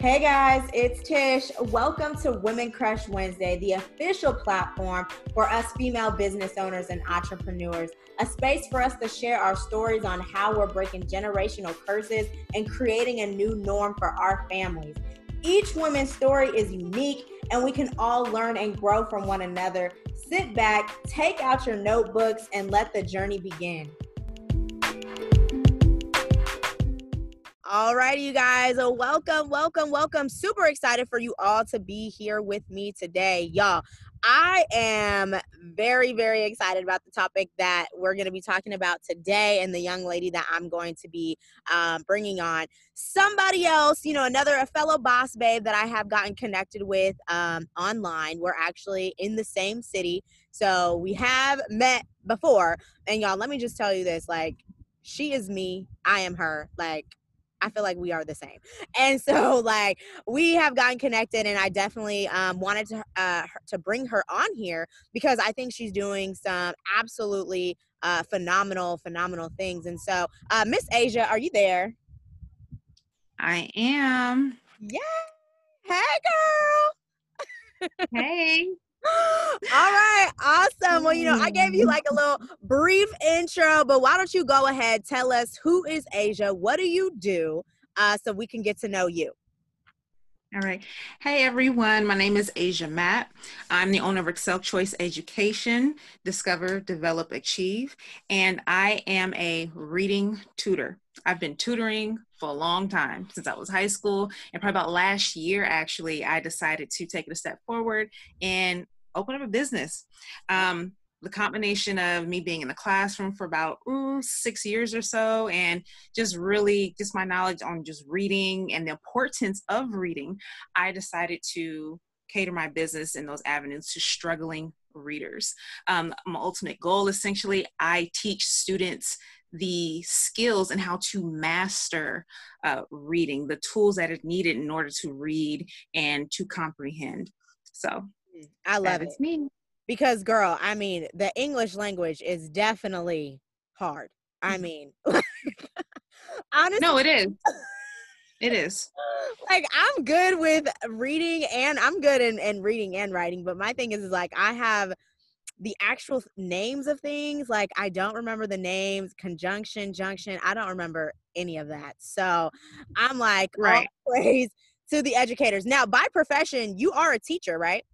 Hey guys, it's Tish. Welcome to Women Crush Wednesday, the official platform for us female business owners and entrepreneurs. A space for us to share our stories on how we're breaking generational curses and creating a new norm for our families. Each woman's story is unique, and we can all learn and grow from one another. Sit back, take out your notebooks, and let the journey begin. All right, you guys, welcome, welcome, welcome. Super excited for you all to be here with me today. Y'all, I am very, very excited about the topic that we're going to be talking about today and the young lady that I'm going to be um, bringing on. Somebody else, you know, another, a fellow boss babe that I have gotten connected with um, online. We're actually in the same city. So we have met before. And y'all, let me just tell you this like, she is me, I am her. Like, I feel like we are the same. And so like we have gotten connected and I definitely um, wanted to uh, to bring her on here because I think she's doing some absolutely uh, phenomenal phenomenal things. And so uh, Miss Asia, are you there? I am. Yeah. Hey girl. hey. All right, awesome. Well, you know, I gave you like a little brief intro, but why don't you go ahead, tell us who is Asia, what do you do, uh, so we can get to know you. All right. Hey, everyone. My name is Asia Matt. I'm the owner of Excel Choice Education, Discover, Develop, Achieve, and I am a reading tutor. I've been tutoring for a long time since I was high school, and probably about last year, actually, I decided to take it a step forward and open up a business. Um, the combination of me being in the classroom for about ooh, six years or so and just really just my knowledge on just reading and the importance of reading i decided to cater my business in those avenues to struggling readers. Um, my ultimate goal essentially i teach students the skills and how to master uh, reading the tools that are needed in order to read and to comprehend. So i love it. me because girl i mean the english language is definitely hard i mm-hmm. mean honestly no it is. It is. Like i'm good with reading and i'm good in, in reading and writing but my thing is, is like i have the actual names of things like i don't remember the names conjunction junction i don't remember any of that so i'm like right. praise to the educators. Now by profession you are a teacher right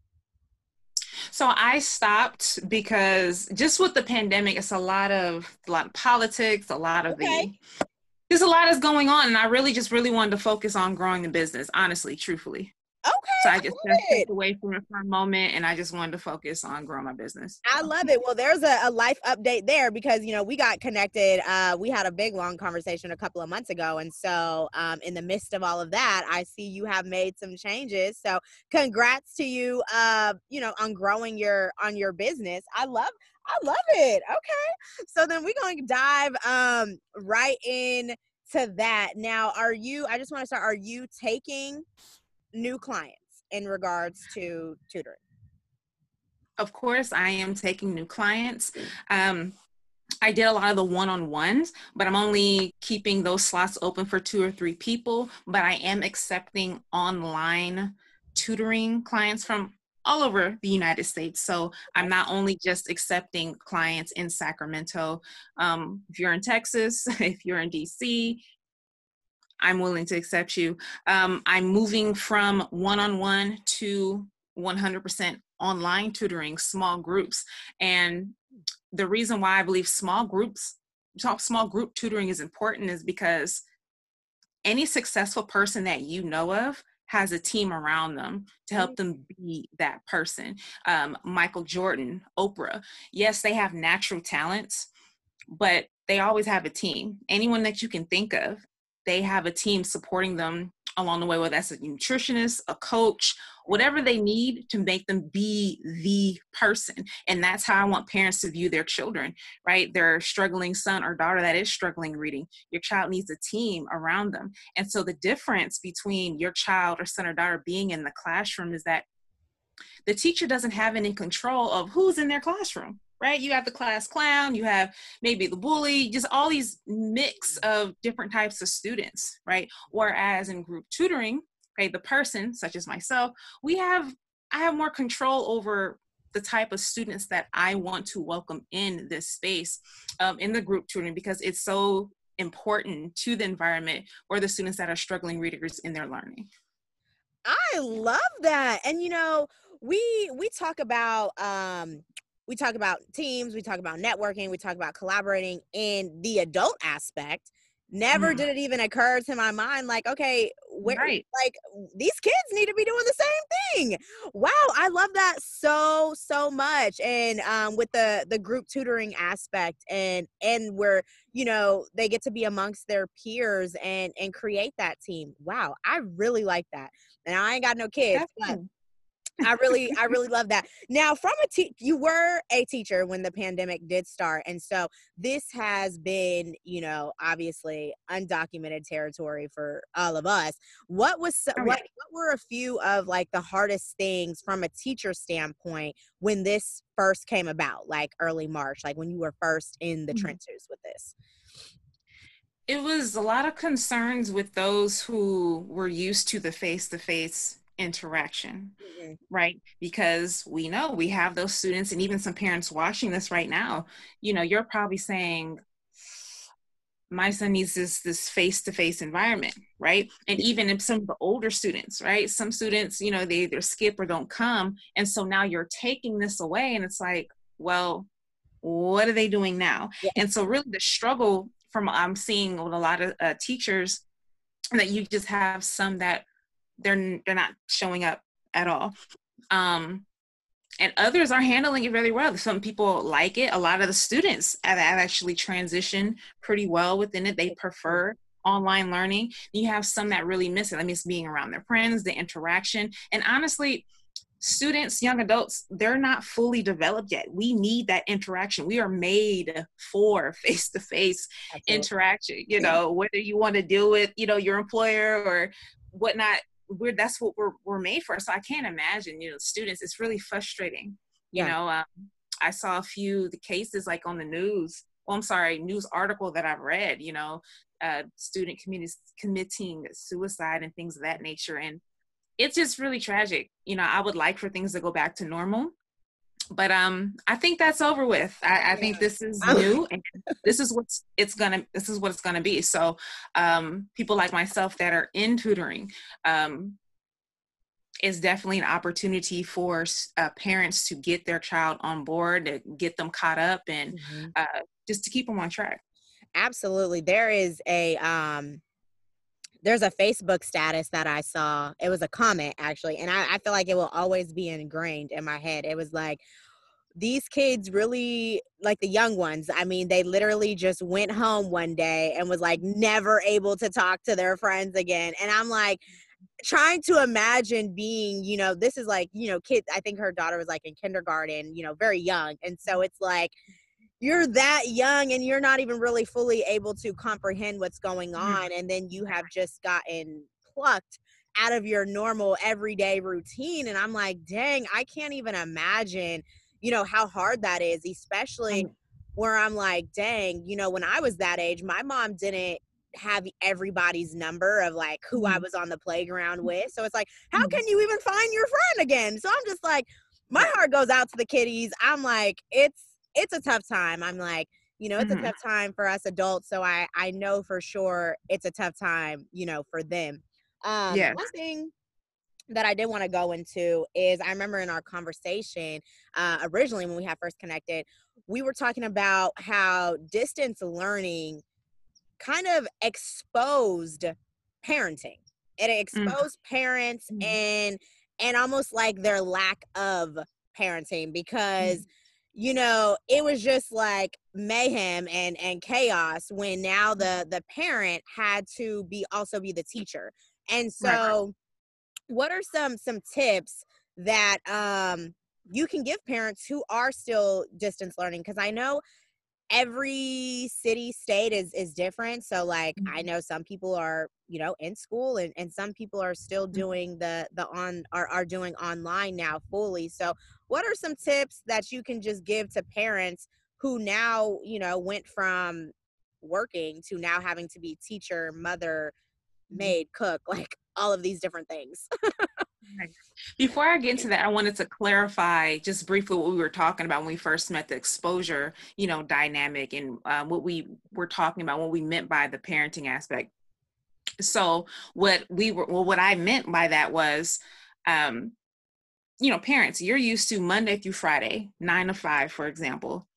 so I stopped because just with the pandemic, it's a lot of a lot of politics, a lot of okay. the there's a lot is going on, and I really just really wanted to focus on growing the business. Honestly, truthfully. Okay. So I just stepped away from it for a moment and I just wanted to focus on growing my business. I love it. Well, there's a, a life update there because, you know, we got connected. Uh, we had a big, long conversation a couple of months ago. And so, um, in the midst of all of that, I see you have made some changes. So, congrats to you, uh, you know, on growing your, on your business. I love, I love it. Okay. So then we're going to dive um, right in to that. Now, are you, I just want to start, are you taking new clients in regards to tutoring? Of course, I am taking new clients. Um, I did a lot of the one on ones, but I'm only keeping those slots open for two or three people. But I am accepting online tutoring clients from all over the United States. So I'm not only just accepting clients in Sacramento. Um, if you're in Texas, if you're in DC, I'm willing to accept you. Um, I'm moving from one on one to 100% online tutoring, small groups. And the reason why I believe small groups, small group tutoring is important is because any successful person that you know of has a team around them to help them be that person. Um, Michael Jordan, Oprah, yes, they have natural talents, but they always have a team. Anyone that you can think of they have a team supporting them along the way, whether that's a nutritionist, a coach, whatever they need to make them be the person. And that's how I want parents to view their children, right? Their struggling son or daughter that is struggling reading. Your child needs a team around them. And so the difference between your child or son or daughter being in the classroom is that the teacher doesn't have any control of who's in their classroom right? You have the class clown, you have maybe the bully, just all these mix of different types of students, right? Whereas in group tutoring, okay the person such as myself we have i have more control over the type of students that i want to welcome in this space um, in the group tutoring because it's so important to the environment or the students that are struggling readers in their learning i love that and you know we we talk about um we talk about teams we talk about networking we talk about collaborating in the adult aspect Never mm. did it even occur to my mind, like, okay, where, right. like these kids need to be doing the same thing. Wow, I love that so so much. And um, with the the group tutoring aspect, and and where you know they get to be amongst their peers and and create that team. Wow, I really like that. And I ain't got no kids, but I really, I really love that. Now, from a te- you were a teacher when the pandemic did start, and so this has been, you know, obviously undocumented territory for all of us. What was oh, what? What were a few of like the hardest things from a teacher standpoint when this first came about, like early March, like when you were first in the mm-hmm. trenches with this? It was a lot of concerns with those who were used to the face to face interaction, mm-hmm. right? Because we know we have those students and even some parents watching this right now, you know, you're probably saying, my son needs this this face-to-face environment right and even in some of the older students right some students you know they either skip or don't come and so now you're taking this away and it's like well what are they doing now yeah. and so really the struggle from i'm seeing with a lot of uh, teachers that you just have some that they're they're not showing up at all. Um and others are handling it really well. Some people like it. A lot of the students have, have actually transitioned pretty well within it. They prefer online learning. You have some that really miss it. I mean it's being around their friends the interaction. And honestly students young adults they're not fully developed yet. We need that interaction. We are made for face-to-face interaction you know whether you want to deal with you know your employer or whatnot we're that's what we're we're made for. So I can't imagine, you know, students. It's really frustrating. You yeah. know, um, I saw a few the cases like on the news. Well, I'm sorry, news article that I've read. You know, uh, student communities committing suicide and things of that nature, and it's just really tragic. You know, I would like for things to go back to normal but um i think that's over with. I, I think this is new and this is what it's gonna this is what it's gonna be. So um people like myself that are in tutoring um is definitely an opportunity for uh, parents to get their child on board to get them caught up and mm-hmm. uh, just to keep them on track. Absolutely. There is a um there's a Facebook status that I saw. It was a comment actually, and I, I feel like it will always be ingrained in my head. It was like, these kids really like the young ones i mean they literally just went home one day and was like never able to talk to their friends again and i'm like trying to imagine being you know this is like you know kids i think her daughter was like in kindergarten you know very young and so it's like you're that young and you're not even really fully able to comprehend what's going mm-hmm. on and then you have just gotten plucked out of your normal everyday routine and i'm like dang i can't even imagine you know how hard that is especially where i'm like dang you know when i was that age my mom didn't have everybody's number of like who I mm-hmm. was on the playground mm-hmm. with. So it's like, how can you even find your friend again? So I'm just like, my heart goes out to the kiddies. I'm like, it's it's a tough time. I'm like, you know, it's mm-hmm. a tough time for us adults. So I I know for sure it's a tough time, you know, for them. Um yeah. one thing that I did want to go into is I remember in our conversation uh, originally when we had first connected, we were talking about how distance learning kind of exposed parenting. It mm. exposed mm. parents mm. and and almost like their lack of parenting because mm you know it was just like mayhem and and chaos when now the the parent had to be also be the teacher and so right. what are some some tips that um you can give parents who are still distance learning because i know every city state is is different so like mm-hmm. i know some people are you know in school and, and some people are still mm-hmm. doing the the on are, are doing online now fully so what are some tips that you can just give to parents who now you know went from working to now having to be teacher mother maid cook, like all of these different things. Before I get into that, I wanted to clarify just briefly what we were talking about when we first met the exposure, you know, dynamic and uh, what we were talking about, what we meant by the parenting aspect. So what we were, well, what I meant by that was, um, you know, parents, you're used to Monday through Friday, nine to five, for example,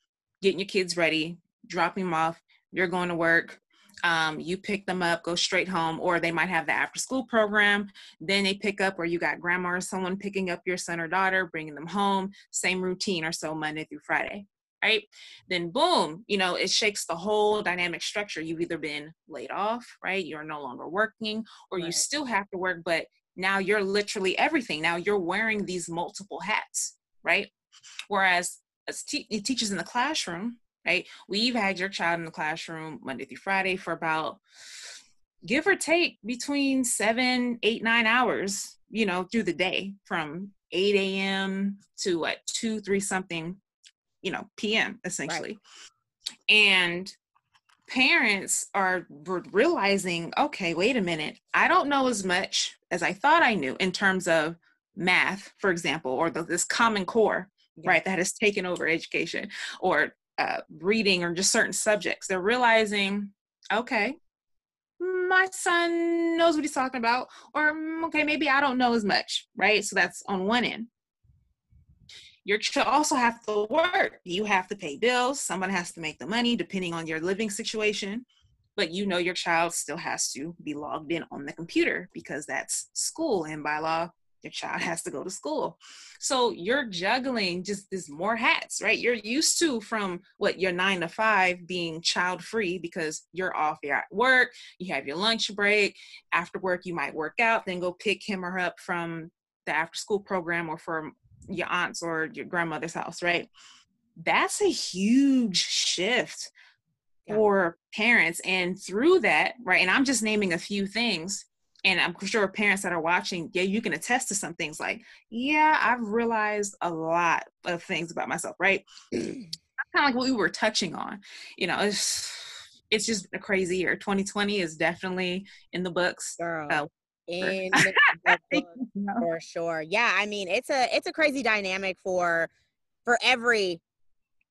getting your kids ready, dropping them off, you're going to work, um, you pick them up, go straight home, or they might have the after school program. Then they pick up, or you got grandma or someone picking up your son or daughter, bringing them home, same routine or so Monday through Friday, right? Then boom, you know, it shakes the whole dynamic structure. You've either been laid off, right? You're no longer working, or right. you still have to work, but now you're literally everything. Now you're wearing these multiple hats, right? Whereas as te- teachers in the classroom, right? We've had your child in the classroom Monday through Friday for about give or take between seven, eight, nine hours, you know, through the day from 8 a.m. to what, two, three something, you know, PM essentially. Right. And parents are realizing, okay, wait a minute, I don't know as much as I thought I knew in terms of math, for example, or the, this common core, yeah. right, that has taken over education, or uh, reading or just certain subjects. They're realizing, okay, my son knows what he's talking about, or okay, maybe I don't know as much, right? So that's on one end. You also have to work. You have to pay bills. Someone has to make the money, depending on your living situation. But you know your child still has to be logged in on the computer because that's school, and by law, your child has to go to school. So you're juggling just this more hats, right? You're used to from what your nine to five being child free because you're off, you're at work, you have your lunch break. After work, you might work out, then go pick him or her up from the after school program or from your aunt's or your grandmother's house, right? That's a huge shift yeah. for parents. And through that, right, and I'm just naming a few things and I'm sure parents that are watching, yeah, you can attest to some things like, yeah, I've realized a lot of things about myself, right? kind of like what we were touching on. You know, it's it's just a crazy year. 2020 is definitely in the books. Girl. Uh, in for sure. Yeah, I mean, it's a it's a crazy dynamic for for every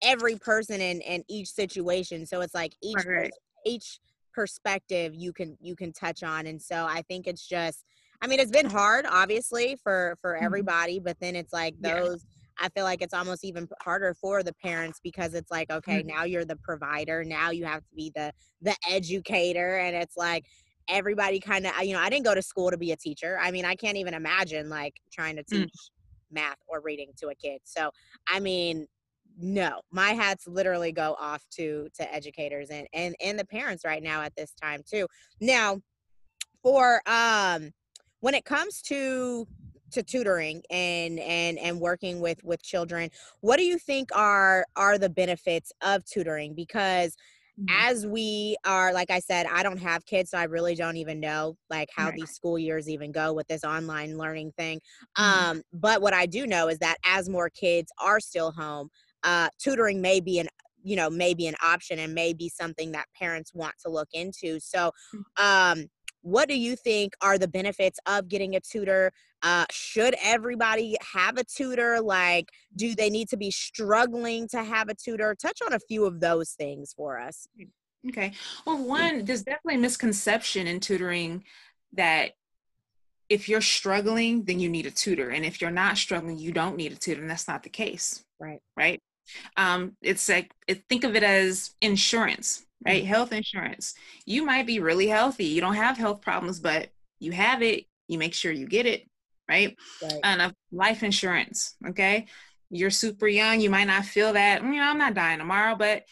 every person in in each situation. So it's like each right. each perspective you can you can touch on and so i think it's just i mean it's been hard obviously for for mm-hmm. everybody but then it's like those yeah. i feel like it's almost even harder for the parents because it's like okay mm-hmm. now you're the provider now you have to be the the educator and it's like everybody kind of you know i didn't go to school to be a teacher i mean i can't even imagine like trying to mm. teach mm. math or reading to a kid so i mean no my hats literally go off to to educators and and and the parents right now at this time too now for um when it comes to to tutoring and and and working with with children what do you think are are the benefits of tutoring because mm-hmm. as we are like i said i don't have kids so i really don't even know like how right. these school years even go with this online learning thing mm-hmm. um but what i do know is that as more kids are still home uh, tutoring may be an you know may be an option and may be something that parents want to look into so mm. um, what do you think are the benefits of getting a tutor? Uh, should everybody have a tutor? Like do they need to be struggling to have a tutor? Touch on a few of those things for us. Mm, okay. Well one there's definitely a misconception in tutoring that if you're struggling then you need a tutor and if you're not struggling you don't need a tutor and that's not the case right. right? Um, it's like it, think of it as insurance right? Mm-hmm. health insurance. You might be really healthy. You don't have health problems but you have it. You make sure you get it right, right. and a life insurance okay? You're super young. You might not feel that you know i'm not dying tomorrow but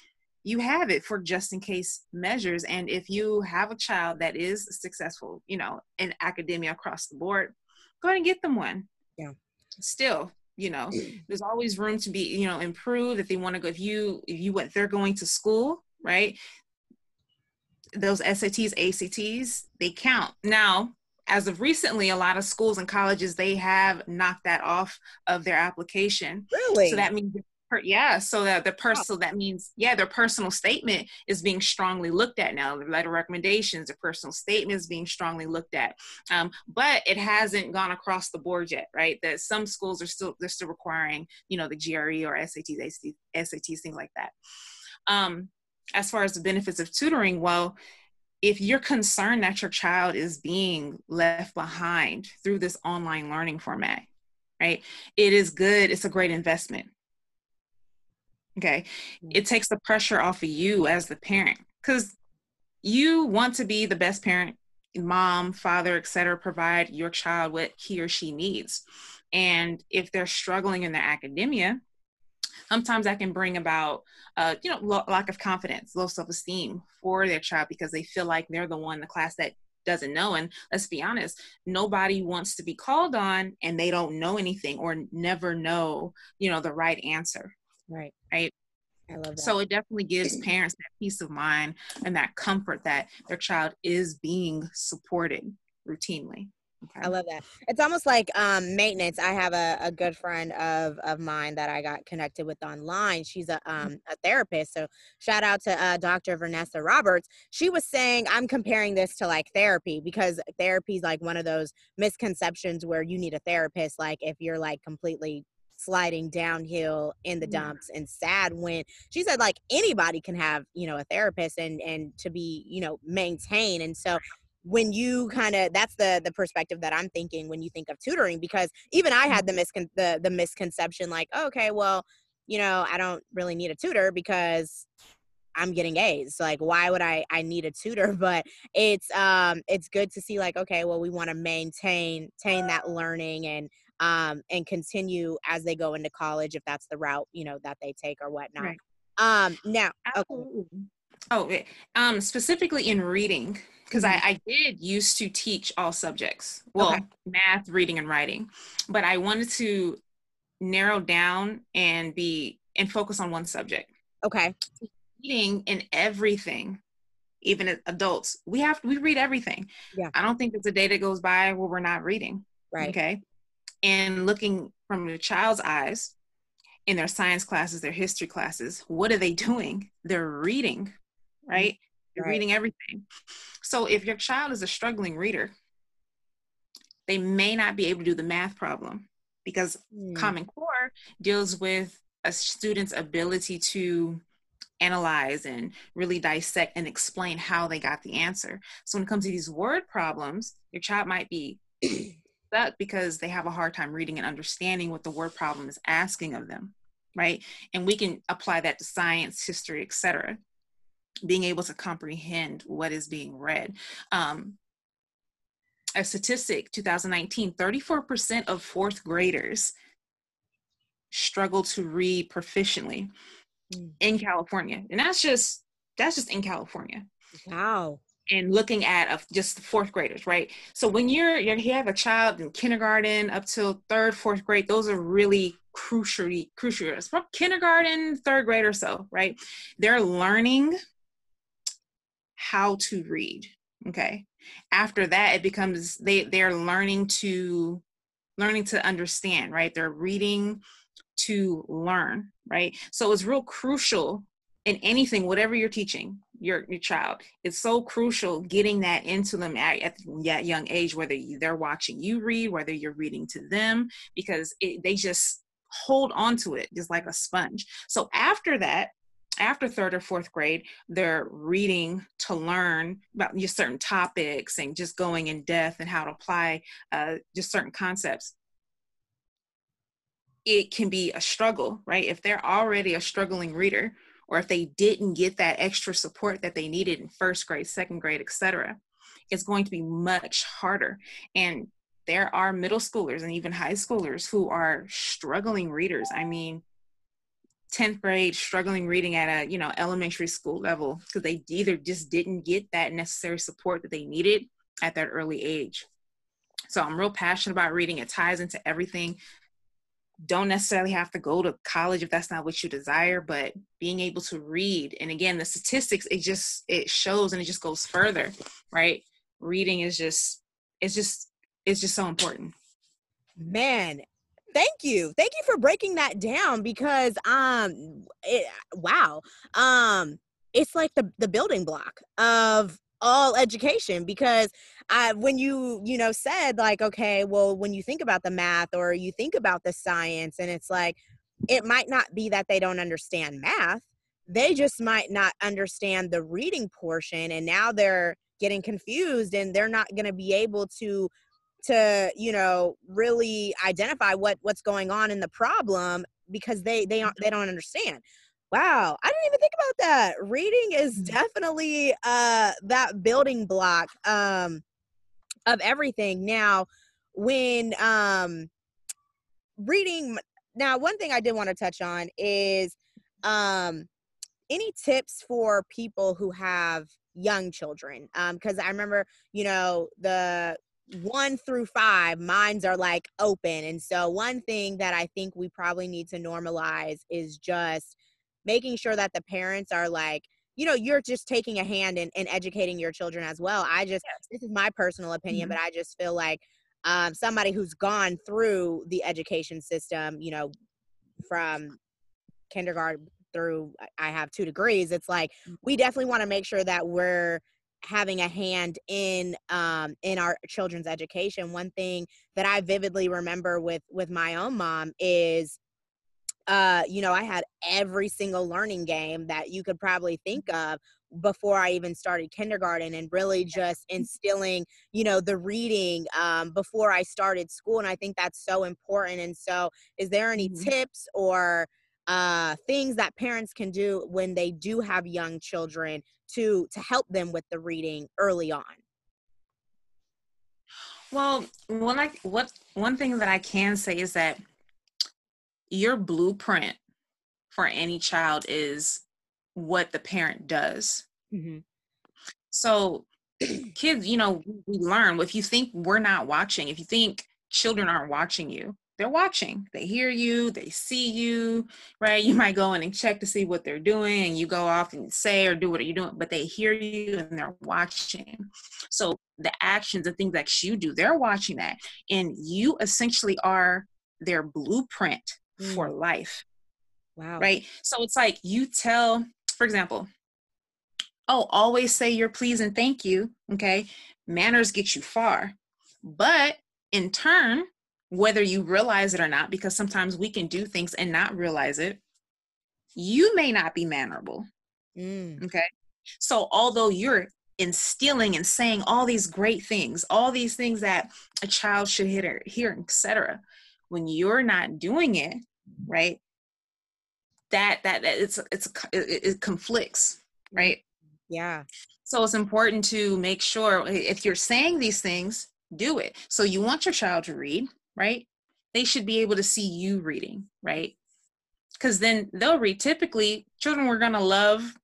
you have it for just in case measures. And if you have a child that is successful you know in academia across the board go ahead and get them one. Yeah. Still you know there's always room to be you know improve if they want to go if you if you went they're going to school right those SATs ACTs they count now as of recently a lot of schools and colleges they have knocked that off of their application really so that means yeah, so that the person, so that means, yeah, their personal statement is being strongly looked at now. The letter recommendations, the personal statement is being strongly looked at, um, but it hasn't gone across the board yet, right? That some schools are still they're still requiring, you know, the GRE or SATs, SATs, things like that. Um, as far as the benefits of tutoring, well, if you're concerned that your child is being left behind through this online learning format, right? It is good. It's a great investment. Okay. Mm. It takes the pressure off of you as the parent because you want to be the best parent, mom, father, etc., provide your child what he or she needs. And if they're struggling in their academia, sometimes that can bring about uh, you know lo- lack of confidence low self-esteem for their child because they feel like they're the one in the class that doesn't know and let's be honest nobody wants to be called on and they don't know anything or never know you know the right answer right right I love that. So it definitely gives parents that peace of mind and that comfort that their child is being supported routinely. Okay. I love that. It's almost like um, maintenance. I have a, a good friend of of mine that I got connected with online. She's a mm. um, a therapist. So shout out to uh, Dr. Vanessa Roberts. She was saying I'm comparing this to like therapy because therapy is like one of those misconceptions where you need a therapist. Like if you're like completely sliding downhill in the dumps and sad when she said like anybody can have you know a therapist and and to be you know maintain and so when you kind of that's the the perspective that i'm thinking when you think of tutoring because even i had the mm-hmm. miscon the, the misconception like okay well you know i don't really need a tutor because i'm getting a's like why would i i need a tutor but it's um it's good to see like okay well we want to maintain maintain that learning and um and continue as they go into college if that's the route you know that they take or whatnot right. um now okay. Oh um specifically in reading because I, mm-hmm. I did used to teach all subjects. Well okay. math reading and writing. But i wanted to narrow down and be and focus on one subject. Okay. Reading in everything even as adults we have we read everything. Yeah. I don't think there's a day that goes by where we're not reading right. okay? And looking from the child's eyes in their science classes their history classes what are they doing? They're reading right you're right. reading everything. So if your child is a struggling reader, they may not be able to do the math problem because mm. Common Core deals with a student's ability to analyze and really dissect and explain how they got the answer. So when it comes to these word problems, your child might be stuck because they have a hard time reading and understanding what the word problem is asking of them, right? And we can apply that to science, history, etc being able to comprehend what is being read. Um, a statistic 2019 34% of fourth graders struggle to read proficiently mm. in california and that's just that's just in california. Wow. And looking at uh, just fourth graders right? So when you're, you're you have a child in kindergarten up till third fourth grade those are really crucial crucial from kindergarten third grade or so right? They're learning how to read okay? After that it becomes they they're learning to learning to understand right? They're reading to learn right? So it's real crucial in anything whatever you're teaching your your child it's so crucial getting that into them at, at that young age whether they're watching you read whether you're reading to them because it, they just hold on to it just like a sponge. So after that after third or fourth grade, they're reading to learn about just certain topics and just going in depth and how to apply uh, just certain concepts. It can be a struggle, right? If they're already a struggling reader, or if they didn't get that extra support that they needed in first grade, second grade, etc., it's going to be much harder. And there are middle schoolers and even high schoolers who are struggling readers. I mean, 10th grade struggling reading at a you know elementary school level because they either just didn't get that necessary support that they needed at that early age. So i'm real passionate about reading. It ties into everything. Don't necessarily have to go to college if that's not what you desire but being able to read and again the statistics it just it shows and it just goes further right? Reading is just it's just it's just so important. Man thank you. Thank you for breaking that down because um it, wow um it's like the the building block of all education because I, when you you know said like okay well when you think about the math or you think about the science and it's like it might not be that they don't understand math they just might not understand the reading portion and now they're getting confused and they're not going to be able to to you know really identify what what's going on in the problem because they they aren't they don't understand. Wow i didn't even think about that. Reading is mm. definitely uh that building block um of everything. Now when um reading now one thing i did want to touch on is um any tips for people who have young children? Um because i remember you know the one through five minds are like open and so one thing that i think we probably need to normalize is just making sure that the parents are like you know you're just taking a hand in, in educating your children as well i just yes. this is my personal opinion mm-hmm. but i just feel like um, somebody who's gone through the education system you know from kindergarten through i have two degrees it's like mm. we definitely want to make sure that we're having a hand in um in our children's education one thing that i vividly remember with with my own mom is uh you know i had every single learning game that you could probably think of before i even started kindergarten and really just instilling you know the reading um before i started school and i think that's so important and so is there any mm-hmm. tips or uh, things that parents can do when they do have young children to to help them with the reading early on? Well one I, what one thing that i can say is that your blueprint for any child is what the parent does. Mm-hmm. so kids you know we learn. If you think we're not watching if you think children aren't watching you they're watching. They hear you they see you right? You might go in and check to see what they're doing and you go off and say or do what you're doing but they hear you and they're watching. So the actions and things that you do they're watching that and you essentially are their blueprint mm. for life wow. right? So it's like you tell for example oh always say your please and thank you okay? Manners get you far but in turn whether you realize it or not, because sometimes we can do things and not realize it, you may not be mannerable. Mm. Okay. So, although you're instilling and saying all these great things, all these things that a child should hear, hear etc., when you're not doing it, right? That that, that it's it's it, it conflicts, right? Yeah. So it's important to make sure if you're saying these things, do it. So you want your child to read, right? They should be able to see you reading, right? Because then they'll read. Typically, children were going to love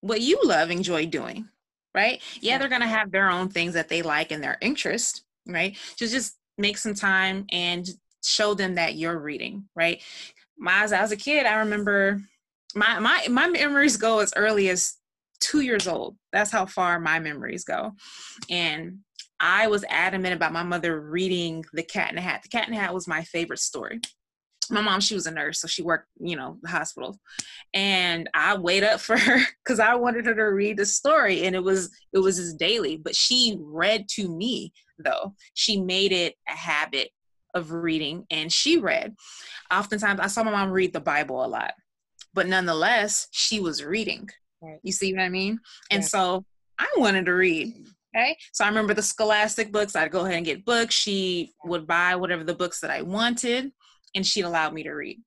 what you love, enjoy doing, right? Yeah, they're going to have their own things that they like and their interest, right? So just make some time and show them that you're reading, right? My, as a kid, I remember my my my memories go as early as two years old. That's how far my memories go. And I was adamant about my mother reading The Cat in the Hat. The Cat in the Hat was my favorite story. My mom, she was a nurse, so she worked, you know, the hospital. And I wait up for her because I wanted her to read the story. And it was it was just daily. But she read to me though. She made it a habit of reading and she read. Oftentimes I saw my mom read the Bible a lot. But nonetheless, she was reading. Right. You see what I mean? And yeah. so I wanted to read. Okay. So I remember the scholastic books. I'd go ahead and get books. She would buy whatever the books that I wanted and she'd allow me to read.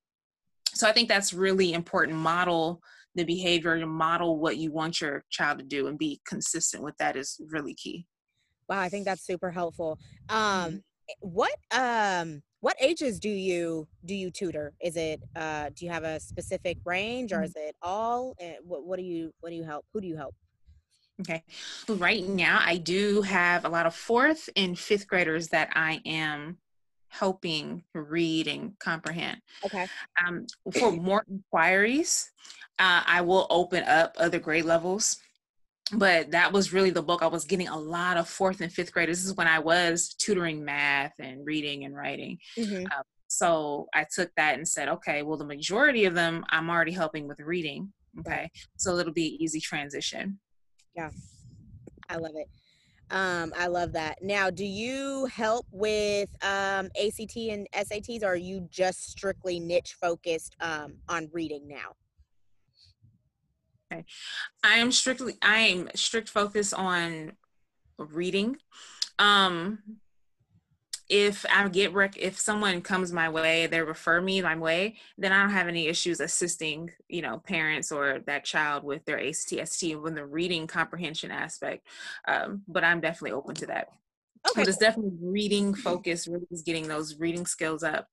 So I think that's really important. Model the behavior to model what you want your child to do and be consistent with that is really key. Wow, I think that's super helpful. Um mm-hmm. what um what ages do you do you tutor? Is it uh do you have a specific range or mm-hmm. is it all? Eh, what what do you what do you help? Who do you help? Okay. Right now, I do have a lot of fourth and fifth graders that I am helping read and comprehend. Okay. Um, for more inquiries, uh, I will open up other grade levels. But that was really the book. I was getting a lot of fourth and fifth graders. This is when I was tutoring math and reading and writing. Mm-hmm. Uh, So I took that and said, okay, well, the majority of them I'm already helping with reading. Okay. So it'll be easy transition. Yeah. I love it. Um, I love that. Now, do you help with um, ACT and SATs, or are you just strictly niche focused um, on reading now? Okay. I am strictly I am strict focus on reading. Um if I get rec- if someone comes my way, they refer me my way, then I don't have any issues assisting, you know, parents or that child with their ACT, when the reading comprehension aspect. Um, but I'm definitely open to that. Okay. But it's definitely reading focus, really is getting those reading skills up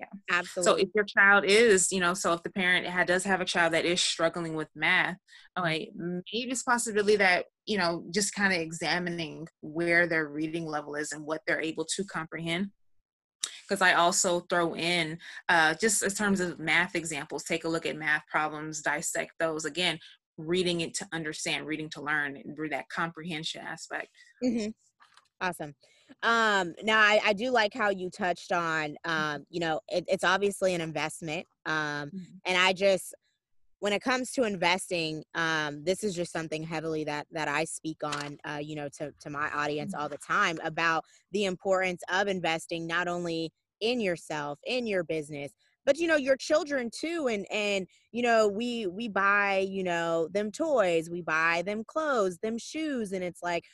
yeah absolutely so if your child is you know so if the parent had, does have a child that is struggling with math like maybe it's possibility that you know just kind of examining where their reading level is and what they're able to comprehend because I also throw in uh, just in terms of math examples, take a look at math problems, dissect those. Again, reading it to understand, reading to learn, and through that comprehension aspect. Mm-hmm. Awesome. Um, now I, I do like how you touched on, mm-hmm. um, you know, it, it's obviously an investment. Um, mm-hmm. and I just, when it comes to investing, um, this is just something heavily that that I speak on, uh, you know, to to my audience mm-hmm. all the time about the importance of investing not only in yourself, in your business, but you know your children too and and you know we we buy you know them toys we buy them clothes them shoes and it's like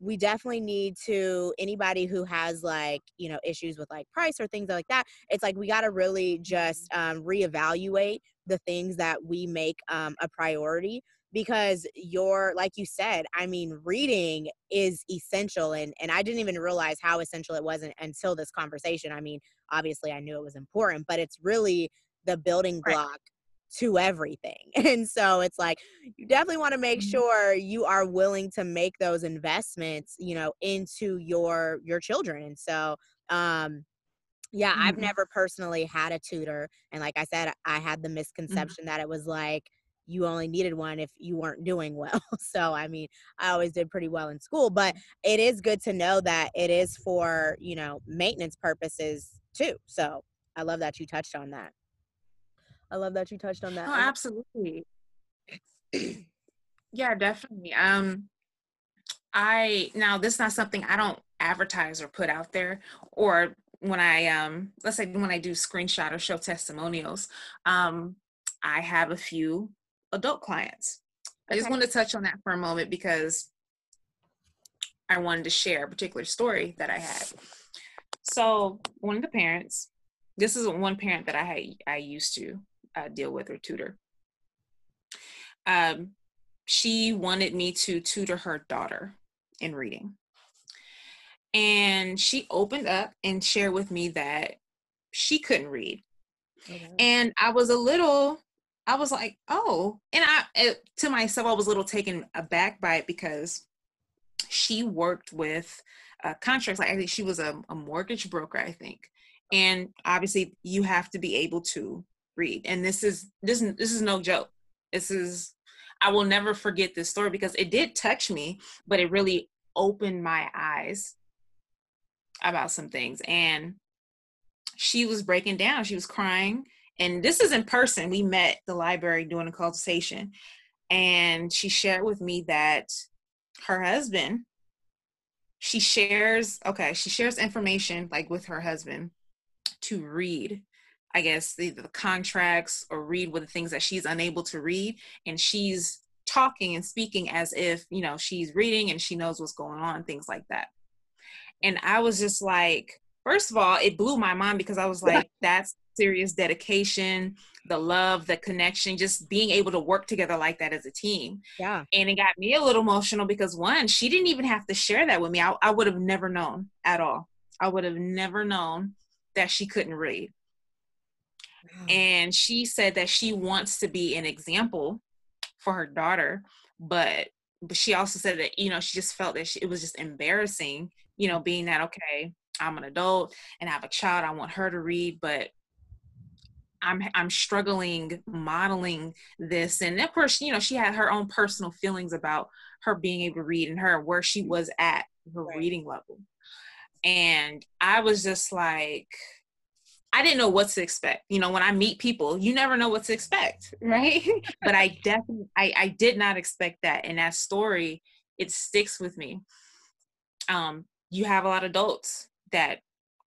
we definitely need to anybody who has like you know issues with like price or things like that it's like we got to really mm-hmm. just um, reevaluate the things that we make um, a priority because you're like you said i mean reading is essential and and i didn't even realize how essential it wasn't until this conversation i mean obviously i knew it was important but it's really the building block to everything. And so it's like you definitely want to make mm-hmm. sure you are willing to make those investments, you know, into your your children. And so um yeah, mm-hmm. I've never personally had a tutor and like I said I had the mm-hmm. misconception mm-hmm. that it was like you only needed one if you weren't doing well. So, I mean, I always did pretty well in school, but it is good to know that it is for, you know, maintenance purposes too. So, I love that you touched on that. I love that you touched on that. Oh, absolutely. yeah, definitely. Um, I now this is not something I don't advertise or put out there, or when I um, let's say when I do screenshot or show testimonials, um, I have a few adult clients. I just want to touch on that for a moment because I wanted to share a particular story that I had. So one of the parents, this is one parent that I had I used to uh, deal with or tutor. Um, she wanted me to tutor her daughter in reading. And she opened up and shared with me that she couldn't read. Okay. And I was a little, I was like, oh, and I, it, to myself, I was a little taken aback by it because she worked with uh, contracts. Like I think she was a, a mortgage broker, I think. And obviously, you have to be able to read. And this is this this is no joke. This is i will never forget this story because it did touch me but it really opened my eyes about some things. And she was breaking down. She was crying. And this is in person. We met the library doing a consultation. And she shared with me that her husband she shares okay she shares information like with her husband to read I guess the, the contracts or read with the things that she's unable to read, and she's talking and speaking as if you know she's reading and she knows what's going on, things like that. And I was just like, first of all, it blew my mind because I was like, that's serious dedication, the love, the connection, just being able to work together like that as a team. Yeah. And it got me a little emotional because one, she didn't even have to share that with me. I, I would have never known at all. I would have never known that she couldn't read. And she said that she wants to be an example for her daughter, but but she also said that you know she just felt that she, it was just embarrassing, you know, being that okay, I'm an adult and I have a child, I want her to read, but I'm I'm struggling modeling this, and of course, you know, she had her own personal feelings about her being able to read and her where she was at her right. reading level, and I was just like, I didn't know what to expect. You know, when I meet people, you never know what to expect, right? but I definitely, I, I did not expect that. And that story, it sticks with me. Um, you have a lot of adults that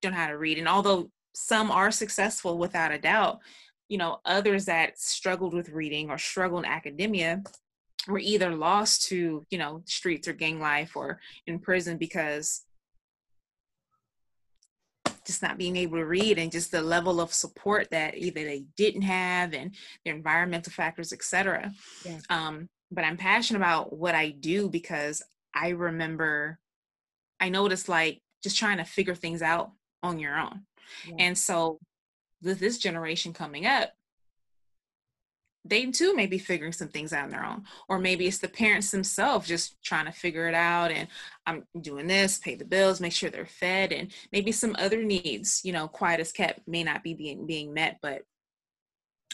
don't know how to read. And although some are successful without a doubt, you know, others that struggled with reading or struggled in academia were either lost to, you know, streets or gang life or in prison because just not being able to read and just the level of support that either they didn't have and their environmental factors, etc. Yeah. Um, but I'm passionate about what I do because I remember, I noticed like just trying to figure things out on your own. Yeah. And so with this generation coming up, they too may be figuring some things out on their own or maybe it's the parents themselves just trying to figure it out and i'm doing this pay the bills make sure they're fed and maybe some other needs you know quiet as kept may not be being being met but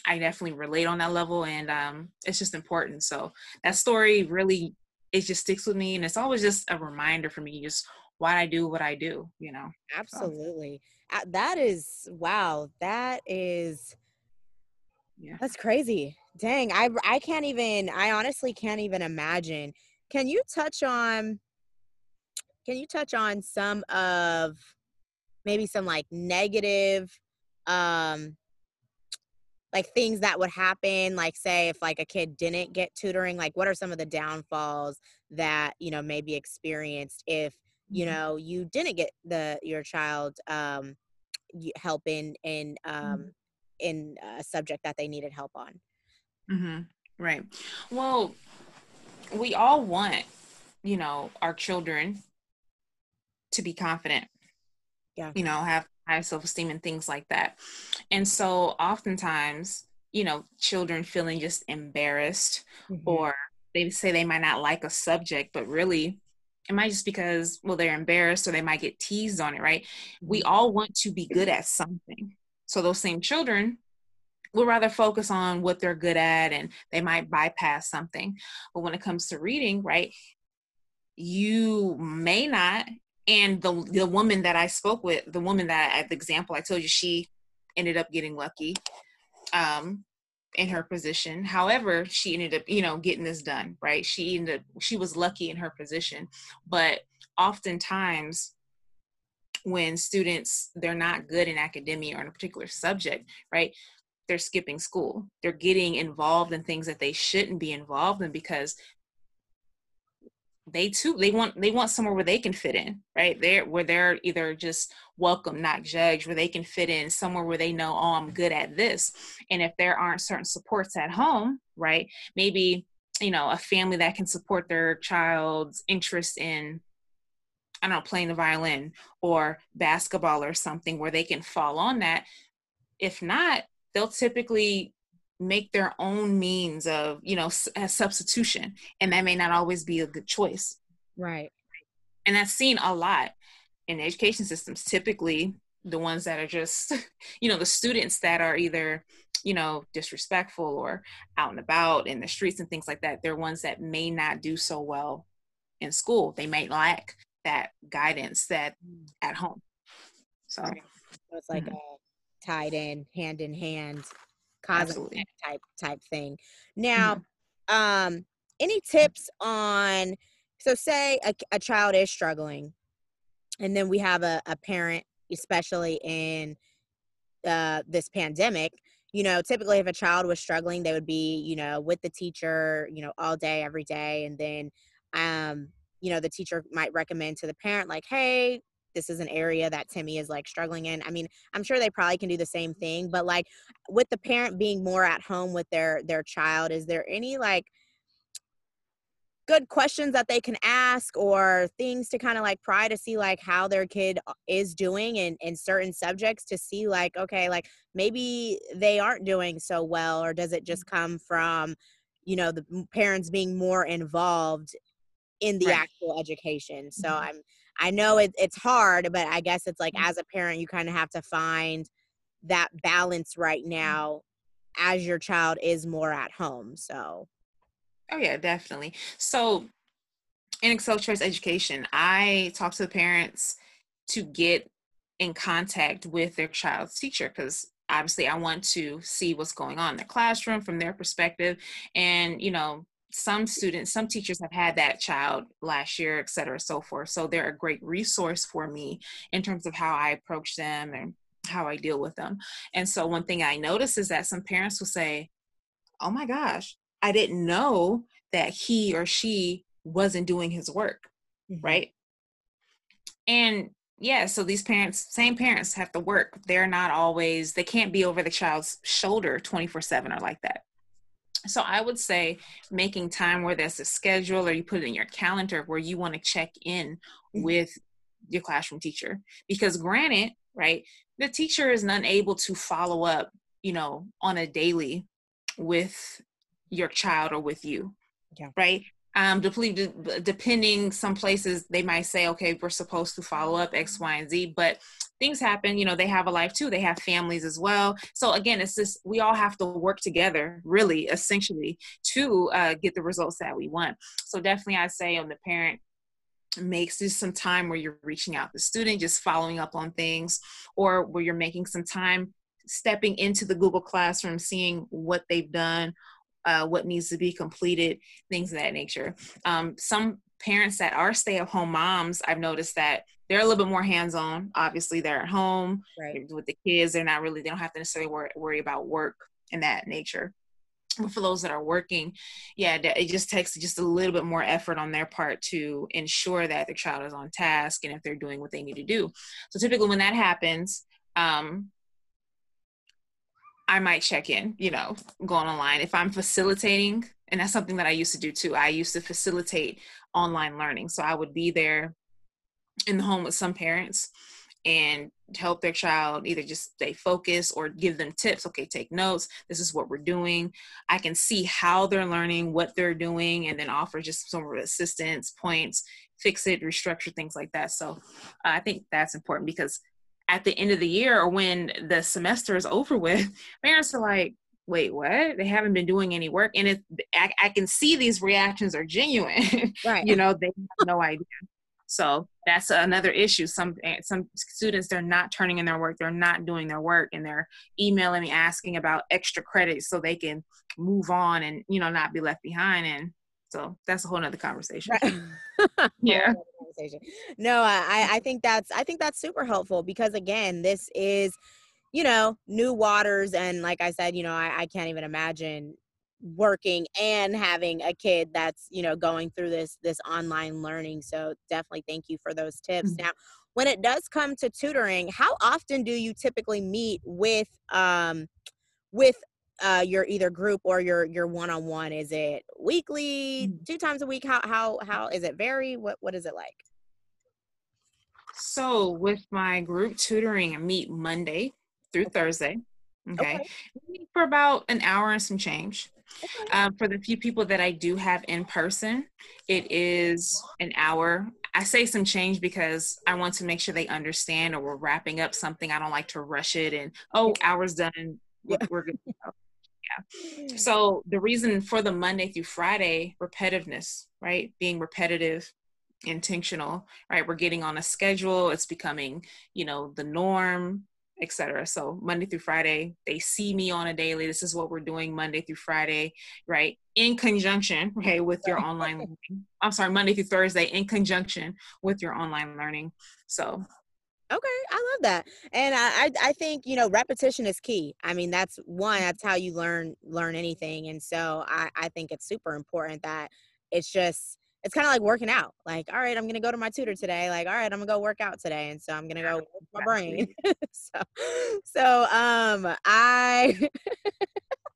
i definitely relate on that level and um, it's just important so that story really it just sticks with me and it's always just a reminder for me just why i do what i do you know absolutely so. that is wow that is yeah. That's crazy. Dang, I I can't even I honestly can't even imagine. Can you touch on can you touch on some of maybe some like negative um like things that would happen like say if like a kid didn't get tutoring like what are some of the downfalls that you know maybe experienced if you mm-hmm. know you didn't get the your child um help in in mm-hmm. um in a subject that they needed help on. Mm-hmm. Right. Well, we all want, you know, our children to be confident. Yeah. You know, have high self esteem and things like that. And so oftentimes, you know, children feeling just embarrassed mm-hmm. or they say they might not like a subject, but really it might just because, well, they're embarrassed or they might get teased on it, right? Mm-hmm. We all want to be good at something. So those same children will rather focus on what they're good at and they might bypass something. But when it comes to reading, right, you may not. And the the woman that I spoke with, the woman that at the example I told you, she ended up getting lucky um, in her position. However, she ended up, you know, getting this done, right? She ended up, she was lucky in her position. But oftentimes when students they're not good in academia or in a particular subject right they're skipping school. They're getting involved in things that they shouldn't be involved in because they too they want they want somewhere where they can fit in right? There where they're either just welcome not judged where they can fit in somewhere where they know oh i'm good at this. And if there aren't certain supports at home right maybe you know a family that can support their child's interest in I don't know, playing the violin or basketball or something where they can fall on that. If not, they'll typically make their own means of, you know, a uh, substitution. And that may not always be a good choice. Right. And I've seen a lot in education systems. Typically, the ones that are just, you know, the students that are either, you know, disrespectful or out and about in the streets and things like that, they're ones that may not do so well in school. They may lack that guidance that mm. at home. So, so it's like mm-hmm. a tied in, hand in hand, cause type type thing. Now, mm-hmm. um, any tips on? So, say a, a child is struggling, and then we have a, a parent, especially in uh, this pandemic, you know, typically if a child was struggling, they would be, you know, with the teacher, you know, all day, every day. And then um, you know the teacher might recommend to the parent like hey this is an area that Timmy is like struggling in. I mean, I'm sure they probably can do the same thing, but like with the parent being more at home with their their child, is there any like good questions that they can ask or things to kind of like pry to see like how their kid uh, is doing in in certain subjects to see like okay, like maybe they aren't doing so well or does it just mm. come from you know the parents being more involved in the right. actual education. So mm-hmm. I'm I know it, it's hard, but I guess it's like mm-hmm. as a parent, you kind of have to find that balance right mm-hmm. now as your child is more at home. So, oh, yeah, definitely. So, in Excel Choice Education, I talk to the parents to get in contact with their child's teacher because obviously I want to see what's going on in the classroom from their perspective. And, you know, some students, some teachers have had that child last year, et cetera, so forth. So they're a great resource for me in terms of how I approach them and how I deal with them. And so one thing I notice is that some parents will say, Oh my gosh, I didn't know that he or she wasn't doing his work. Mm-hmm. Right. And yeah, so these parents, same parents have to work. They're not always, they can't be over the child's shoulder 24 7 or like that. So I would say making time where there's a schedule or you put it in your calendar where you want to check in mm-hmm. with your classroom teacher. Because granted, right, the teacher is unable to follow up, you know, on a daily with your child or with you. Yeah. Right um, depending some places they might say okay we're supposed to follow up x y and z but things happen you know they have a life too they have families as well so again it's just we all have to work together really essentially to uh, get the results that we want so definitely i say on the parent makes this some time where you're reaching out to the student just following up on things or where you're making some time stepping into the google classroom seeing what they've done uh, what needs to be completed, things of that nature. Um, some parents that are stay at home moms, I've noticed that they're a little bit more hands on. Obviously, they're at home right. with the kids. They're not really, they don't have to necessarily worry, worry about work and that nature. But for those that are working, yeah, it just takes just a little bit more effort on their part to ensure that their child is on task and if they're doing what they need to do. So typically, when that happens, um, I might check in, you know, going online. If I'm facilitating, and that's something that I used to do too. I used to facilitate online learning. So I would be there in the home with some parents and help their child either just stay focused or give them tips. Okay, take notes. This is what we're doing. I can see how they're learning, what they're doing, and then offer just some assistance, points, fix it, restructure things like that. So uh, I think that's important because at the end of the year or when the semester is over with, parents are like, wait, what? They haven't been doing any work. And it, I, I can see these reactions are genuine. Right. you know, they have no idea. So that's another issue. Some eh, some students they're not turning in their work. They're not doing their work, and they're emailing me asking about extra credits so they can move on and you know not be left behind. And so that's a whole nother conversation. Right. yeah conversation. No, I I think that's I think that's super helpful because again, this is you know new waters and like I said, you know I, I can't even imagine working and having a kid that's you know going through this this online learning so definitely thank you for those tips mm-hmm. now when it does come to tutoring how often do you typically meet with um with uh your either group or your your one-on-one is it weekly mm-hmm. two times a week how how how is it vary what what is it like so with my group tutoring i meet monday through okay. thursday okay, okay. for about an hour and some change. Um, for the few people that i do have in person it is an hour I say some change because I want to make sure they understand or we're wrapping up something. I don't like to rush it and oh, hours done. We're, we're good. Yeah. So the reason for the Monday through Friday repetitiveness, right? Being repetitive, intentional, right? We're getting on a schedule. It's becoming, you know, the norm, etc. So Monday through Friday, they see me on a daily. This is what we're doing Monday through Friday, right? In conjunction, okay, with your online learning. I'm sorry, Monday through Thursday, in conjunction with your online learning. So Okay, I love that, and I, I think you know repetition is key. I mean, that's one. That's how you learn learn anything, and so I I think it's super important that it's just it's kind of like working out. Like, all right, I'm gonna go to my tutor today. Like, all right, I'm gonna go work out today, and so I'm gonna go work my brain. so, so um, I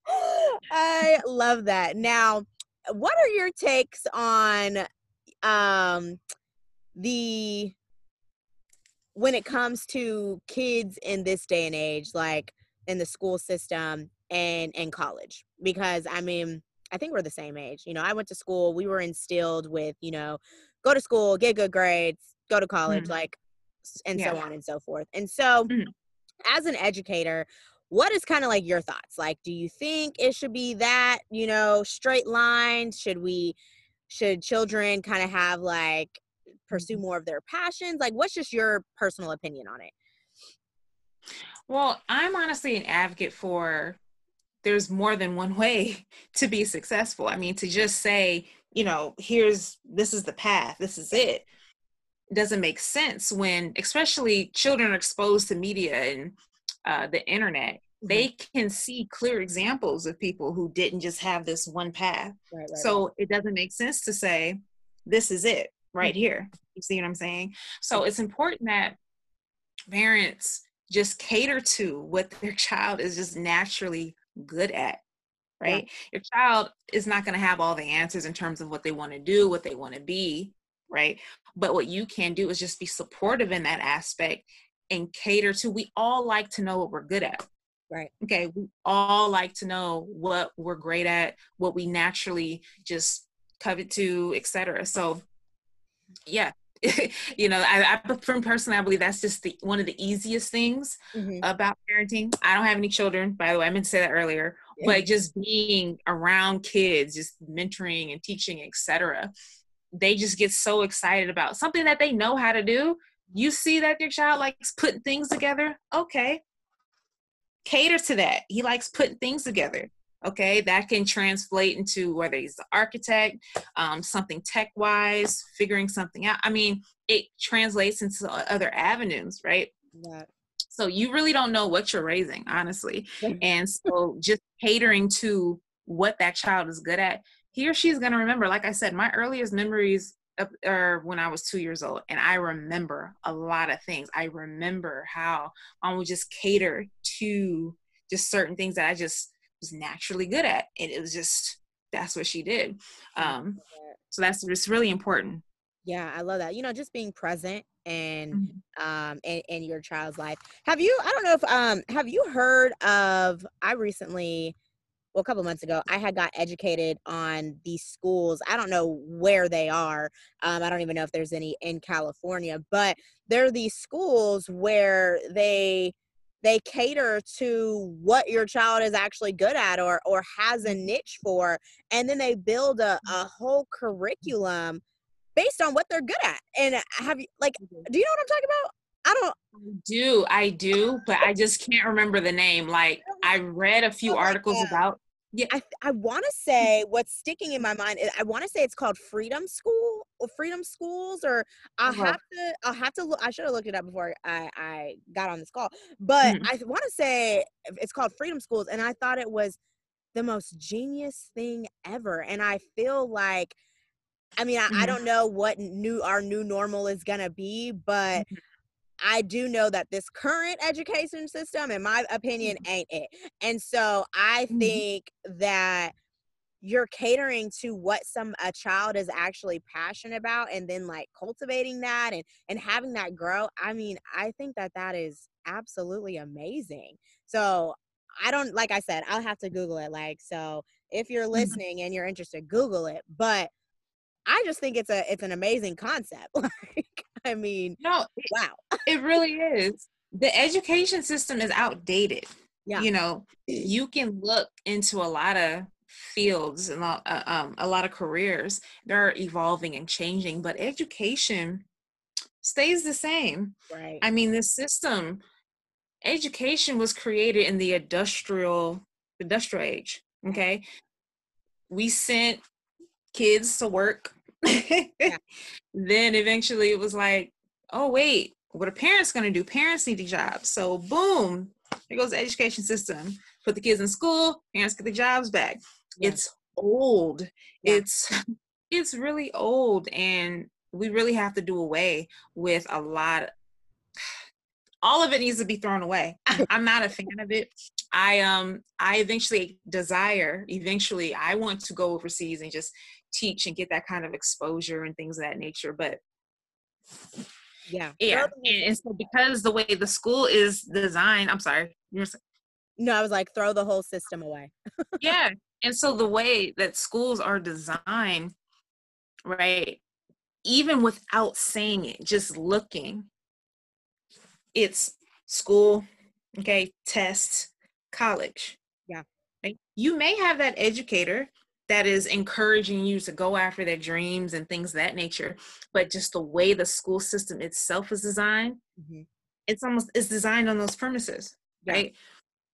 I love that. Now, what are your takes on um the when it comes to kids in this day and age, like in the school system and in college, because I mean, I think we're the same age. You know, I went to school, we were instilled with, you know, go to school, get good grades, go to college, mm-hmm. like, and yeah. so on and so forth. And so, mm-hmm. as an educator, what is kind of like your thoughts? Like, do you think it should be that, you know, straight line? Should we, should children kind of have like pursue mm-hmm. more of their passions? Like, what's just your personal opinion on it? Well, I'm honestly an advocate for there's more than one way to be successful. I mean, to just say, you know, here's this is the path, this is it, doesn't make sense when, especially children are exposed to media and uh, the internet. Mm-hmm. They can see clear examples of people who didn't just have this one path. Right, right, so right. it doesn't make sense to say, this is it right mm-hmm. here. You see what I'm saying? So it's important that parents just cater to what their child is just naturally good at right? Yeah. your child is not going to have all the answers in terms of what they want to do what they want to be right? But what you can do is just be supportive in that aspect and cater to we all like to know what we're good at. Right. Okay we all like to know what we're great at what we naturally just covet to etc so yeah you know, I, I from personally, I believe that's just the one of the easiest things mm-hmm. about parenting. I don't have any children, by the way. I meant to say that earlier, yeah. but just being around kids, just mentoring and teaching, etc. They just get so excited about something that they know how to do. You see that your child likes putting things together. Okay, cater to that. He likes putting things together okay? That can translate into whether he's the architect um, something tech wise figuring something out. I mean it translates into other avenues right? Yeah. so you really don't know what you're raising honestly. And so just catering to what that child is good at he or she's going to remember. Like i said my earliest memories are when I was two years old, and I remember a lot of things. I remember how mom would just cater to just certain things that I just was naturally good at and it was just that's what she did um so that's just really important yeah i love that you know just being present and mm-hmm. um in, in your child's life have you i don't know if um have you heard of i recently well, a couple months ago, I had got educated on these schools. I don't know where they are. Um, I don't even know if there's any in California, but there are these schools where they they cater to what your child is actually good at or or has a mm-hmm. niche for and then they build a, mm-hmm. a whole curriculum based on what they're good at and uh, have you like mm-hmm. do you know what i'm talking about? I don't I do i do but i just can't remember the name like i read a few oh articles about yeah. I, I want to say what's sticking in my mind i want to say it's called freedom school freedom schools or i'll uh-huh. have to i'll have to look i should have looked it up before i i got on this call but mm-hmm. i want to say it's called freedom schools and i thought it was the most genius thing ever and i feel like i mean I, mm-hmm. I don't know what new our new normal is gonna be but mm-hmm. I do know that this current education system, in my opinion, mm-hmm. ain't it. And so I mm-hmm. think that you're catering to what some a child is actually passionate about and then like cultivating that and and having that grow i mean i think that that is absolutely amazing so i don't like i said i'll have to google it like so if you're mm-hmm. listening and you're interested google it but i just think it's a it's an amazing concept like I mean, no, wow. it really is. The education system is outdated. Yeah. You know, you can look into a lot of fields and uh, um, a lot of careers. They're evolving and changing, but education stays the same. Right. I mean, the system, education was created in the industrial industrial age. Okay. We sent kids to work yeah. Then eventually it was like, oh wait, what are parents going to do? Parents need a job. So boom, here goes the education system. Put the kids in school, parents get the jobs back. Yeah. It's old. Yeah. It's it's really old and we really have to do away with a lot of, all of it needs to be thrown away. I'm not a fan of it. I um I eventually desire eventually I want to go overseas and just teach and get that kind of exposure and things of that nature. But yeah, yeah, and, and so because the way the school is designed, I'm sorry, you're no, I was like throw the whole system away. yeah, and so the way that schools are designed, right? Even without saying it, just looking, it's school, okay, tests, college. Yeah. Right? You may have that educator that is encouraging you to go after their dreams and things that nature but just the way the school system itself is designed mm-hmm. it's almost it's designed on those premises, yeah. right?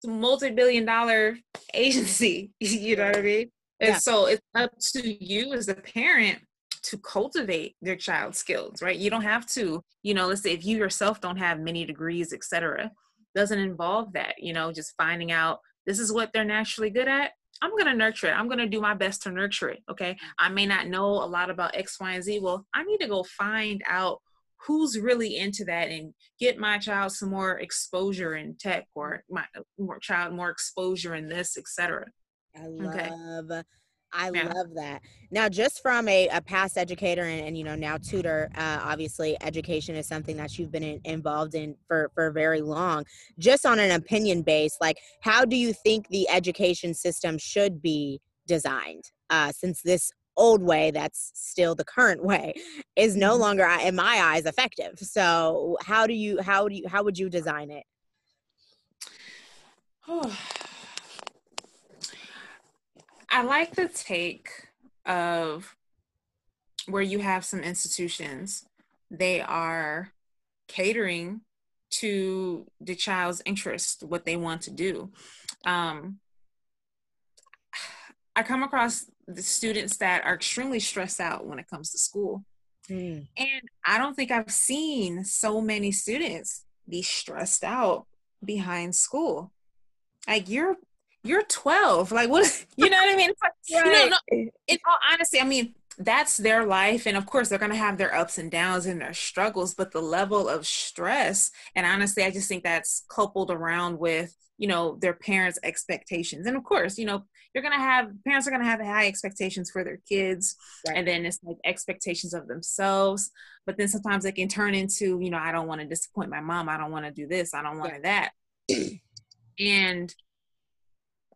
Multi-billion dollar agency, you know what I mean? And yeah. so it's up to you as a parent to cultivate their child's skills, right? You don't have to, you know, let's say if you yourself don't have many degrees, etc., doesn't involve that, you know, just finding out this is what they're naturally good at. I'm going to nurture it. I'm going to do my best to nurture it. Okay. I may not know a lot about X, Y, and Z. Well, I need to go find out who's really into that and get my child some more exposure in tech or my more child more exposure in this, etc. I love okay. I yeah. love that. Now, just from a, a past educator and, and, you know now tutor, uh, obviously education is something that you've been in, involved in for for very long. Just on an opinion base, like how do you think the education system should be designed? Uh, since this old way that's still the current way is no mm-hmm. longer in my eyes effective. So how do you how do you how would you design it? I like the take of where you have some institutions. They are catering to the child's interest what they want to do. Um, i come across the students that are extremely stressed out when it comes to school. Mm. And I don't think I've seen so many students be stressed out behind school. Like you're you're 12. Like what you know what I mean? It's like, right. you know, no, in all honesty, I mean, that's their life and of course they're going to have their ups and downs and their struggles but the level of stress and honestly i just think that's coupled around with you know their parents expectations and of course you know you're going to have parents are going to have high expectations for their kids. Right. and then it's like expectations of themselves. But then sometimes it can turn into you know i don't want to disappoint my mom. I don't want to do this. I don't want yeah. that. And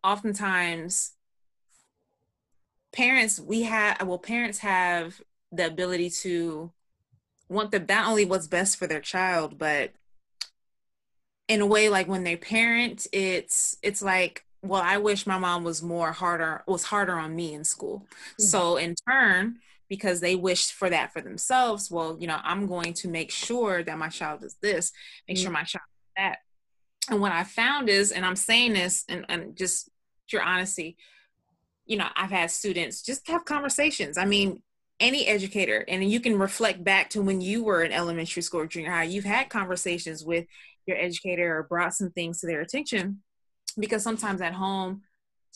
oftentimes parents we have well parents have the ability to want the not only what's best for their child but in a way like when they parent it's it's like well i wish my mom was more harder was harder on me in school mm-hmm. so in turn because they wished for that for themselves well you know i'm going to make sure that my child does this make mm-hmm. sure my child does that and what i found is and i'm saying this and, and just your honesty you know, I've had students just have conversations. I mean, any educator, and you can reflect back to when you were in elementary school or junior high, you've had conversations with your educator or brought some things to their attention because sometimes at home,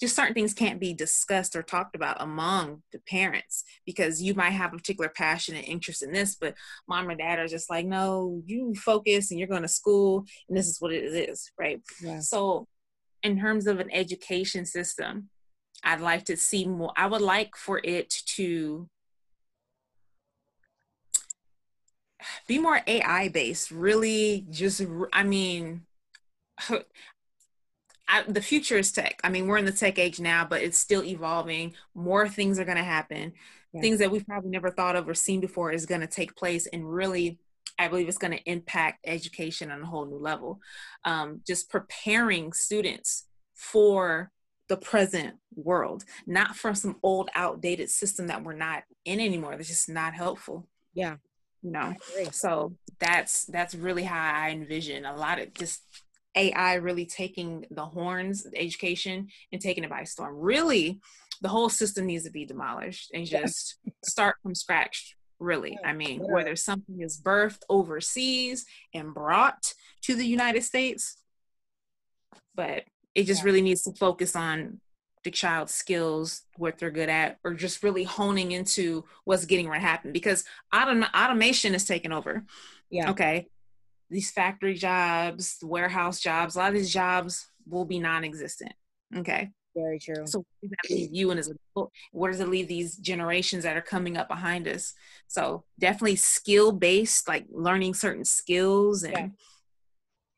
just certain things can't be discussed or talked about among the parents because you might have a particular passion and interest in this, but mom or dad are just like, no, you focus and you're going to school and this is what it is, right? Yeah. So, in terms of an education system, I'd like to see more. I would like for it to be more AI based. Really, just I mean, I, the future is tech. I mean, we're in the tech age now, but it's still evolving. More things are going to happen. Yeah. Things that we've probably never thought of or seen before is going to take place, and really, I believe it's going to impact education on a whole new level. Um, just preparing students for the present world, not from some old, outdated system that we're not in anymore. That's just not helpful. Yeah. You know, so that's that's really how I envision a lot of just AI really taking the horns, education, and taking it by storm. Really, the whole system needs to be demolished and just start from scratch. Really, I mean, whether something is birthed overseas and brought to the United States, but it just really needs to focus on the child's skills, what they're good at, or just really honing into what's getting ready to happen because autom- automation is taking over. Yeah. Okay. These factory jobs, warehouse jobs, a lot of these jobs will be non existent. Okay. Very true. So you and as a where does it leave these generations that are coming up behind us? So definitely skill based, like learning certain skills and yeah.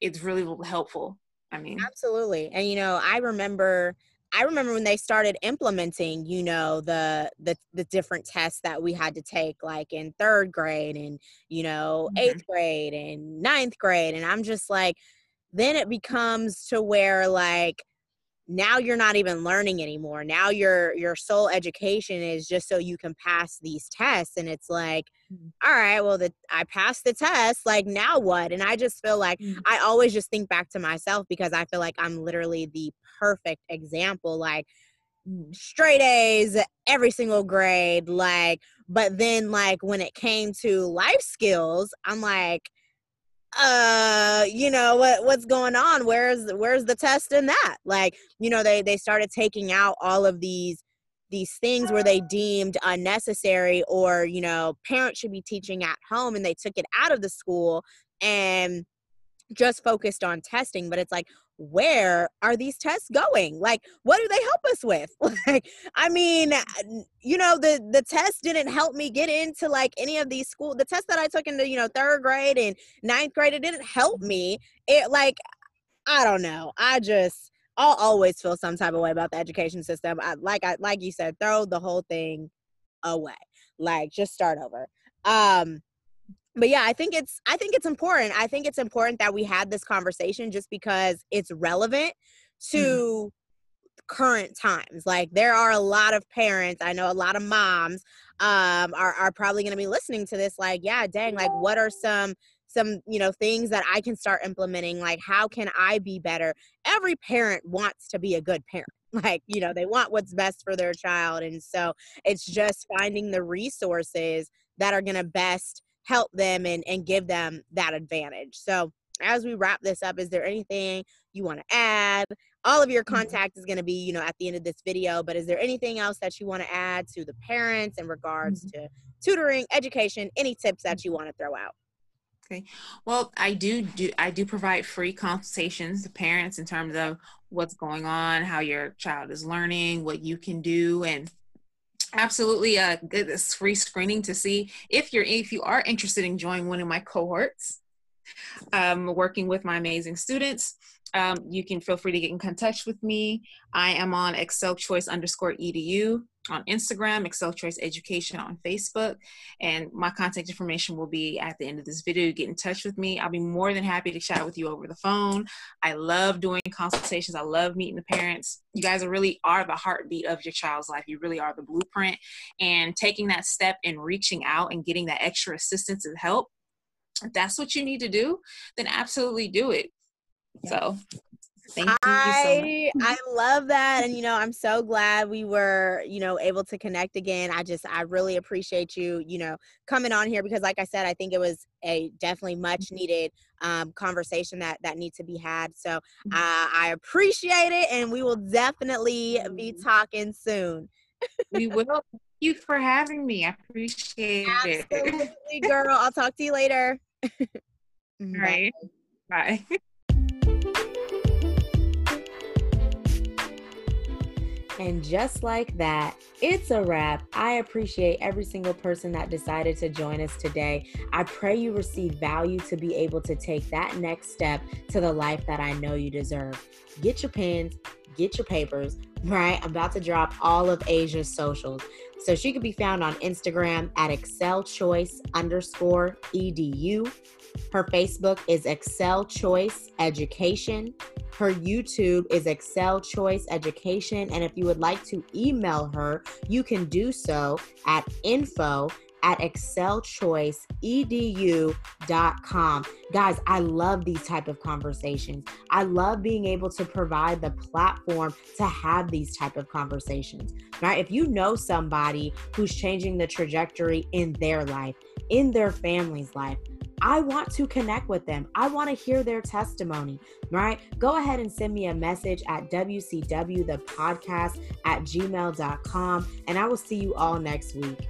it's really helpful I mean, absolutely. And you know, I remember I remember when they started implementing, you know, the the the different tests that we had to take like in 3rd grade and, you know, 8th mm-hmm. grade and ninth grade and I'm just like then it becomes to where like now you're not even learning anymore. Now your your sole education is just so you can pass these tests and it's like mm-hmm. all right, well, the, I passed the test. Like, now what? And I just feel like mm-hmm. I always just think back to myself because I feel like I'm literally the perfect example. Like, straight A's every single grade. Like, but then, like, when it came to life skills, I'm like, uh you know what what's going on where's where's the test in that like you know they they started taking out all of these these things where they deemed unnecessary or you know parents should be teaching at home and they took it out of the school and just focused on testing but it's like where are these tests going like what do they help us with like i mean you know the the test didn't help me get into like any of these school the test that i took into you know third grade and ninth grade it didn't help me it like i don't know i just I'll always feel some type of way about the education system. I, like I like you said, throw the whole thing away. Like just start over. Um but yeah, I think it's I think it's important. I think it's important that we had this conversation just because it's relevant to mm current times. Like there are a lot of parents, I know a lot of moms um are are probably going to be listening to this like, yeah, dang, like what are some some you know things that i can start implementing like how can i be better every parent wants to be a good parent like you know they want what's best for their child and so it's just finding the resources that are going to best help them and, and give them that advantage so as we wrap this up is there anything you want to add all of your mm-hmm. contact is going to be you know at the end of this video but is there anything else that you want to add to the parents in regards mm-hmm. to tutoring education any tips that you want to throw out Okay. Well, I do do I do provide free consultations to parents in terms of what's going on, how your child is learning, what you can do, and absolutely uh this free screening to see if you're if you are interested in joining one of my cohorts um, working with my amazing students um, you can feel free to get in contact with me. I am on excel choice underscore edu on Instagram, Excel Choice Education on Facebook, and my contact information will be at the end of this video. Get in touch with me. I'll be more than happy to chat with you over the phone. I love doing consultations. I love meeting the parents. You guys really are the heartbeat of your child's life. You really are the blueprint. And taking that step and reaching out and getting that extra assistance and help, if that's what you need to do, then absolutely do it. So Thank I, so I love that. And, you know, I'm so glad we were, you know, able to connect again. I just, I really appreciate you, you know, coming on here because like I said, I think it was a definitely much mm-hmm. needed um, conversation that, that needs to be had. So uh, I appreciate it. And we will definitely be mm-hmm. talking soon. we will. Thank you for having me. I appreciate Absolutely, it. girl. I'll talk to you later. All right. Bye. And just like that, it's a wrap. I appreciate every single person that decided to join us today. I pray you receive value to be able to take that next step to the life that I know you deserve. Get your pens, get your papers, right? I'm about to drop all of Asia's socials. So she can be found on Instagram at Excel Choice underscore edu. Her Facebook is Excel Choice Education. Her YouTube is Excel Choice Education. And if you would like to email her, you can do so at info at excelchoiceedu.com. Guys, I love these type of conversations. I love being able to provide the platform to have these type of conversations. Right? If you know somebody who's changing the trajectory in their life, in their family's life, I want to connect with them. I want to hear their testimony, right? Go ahead and send me a message at WCW, the podcast at gmail.com, and I will see you all next week.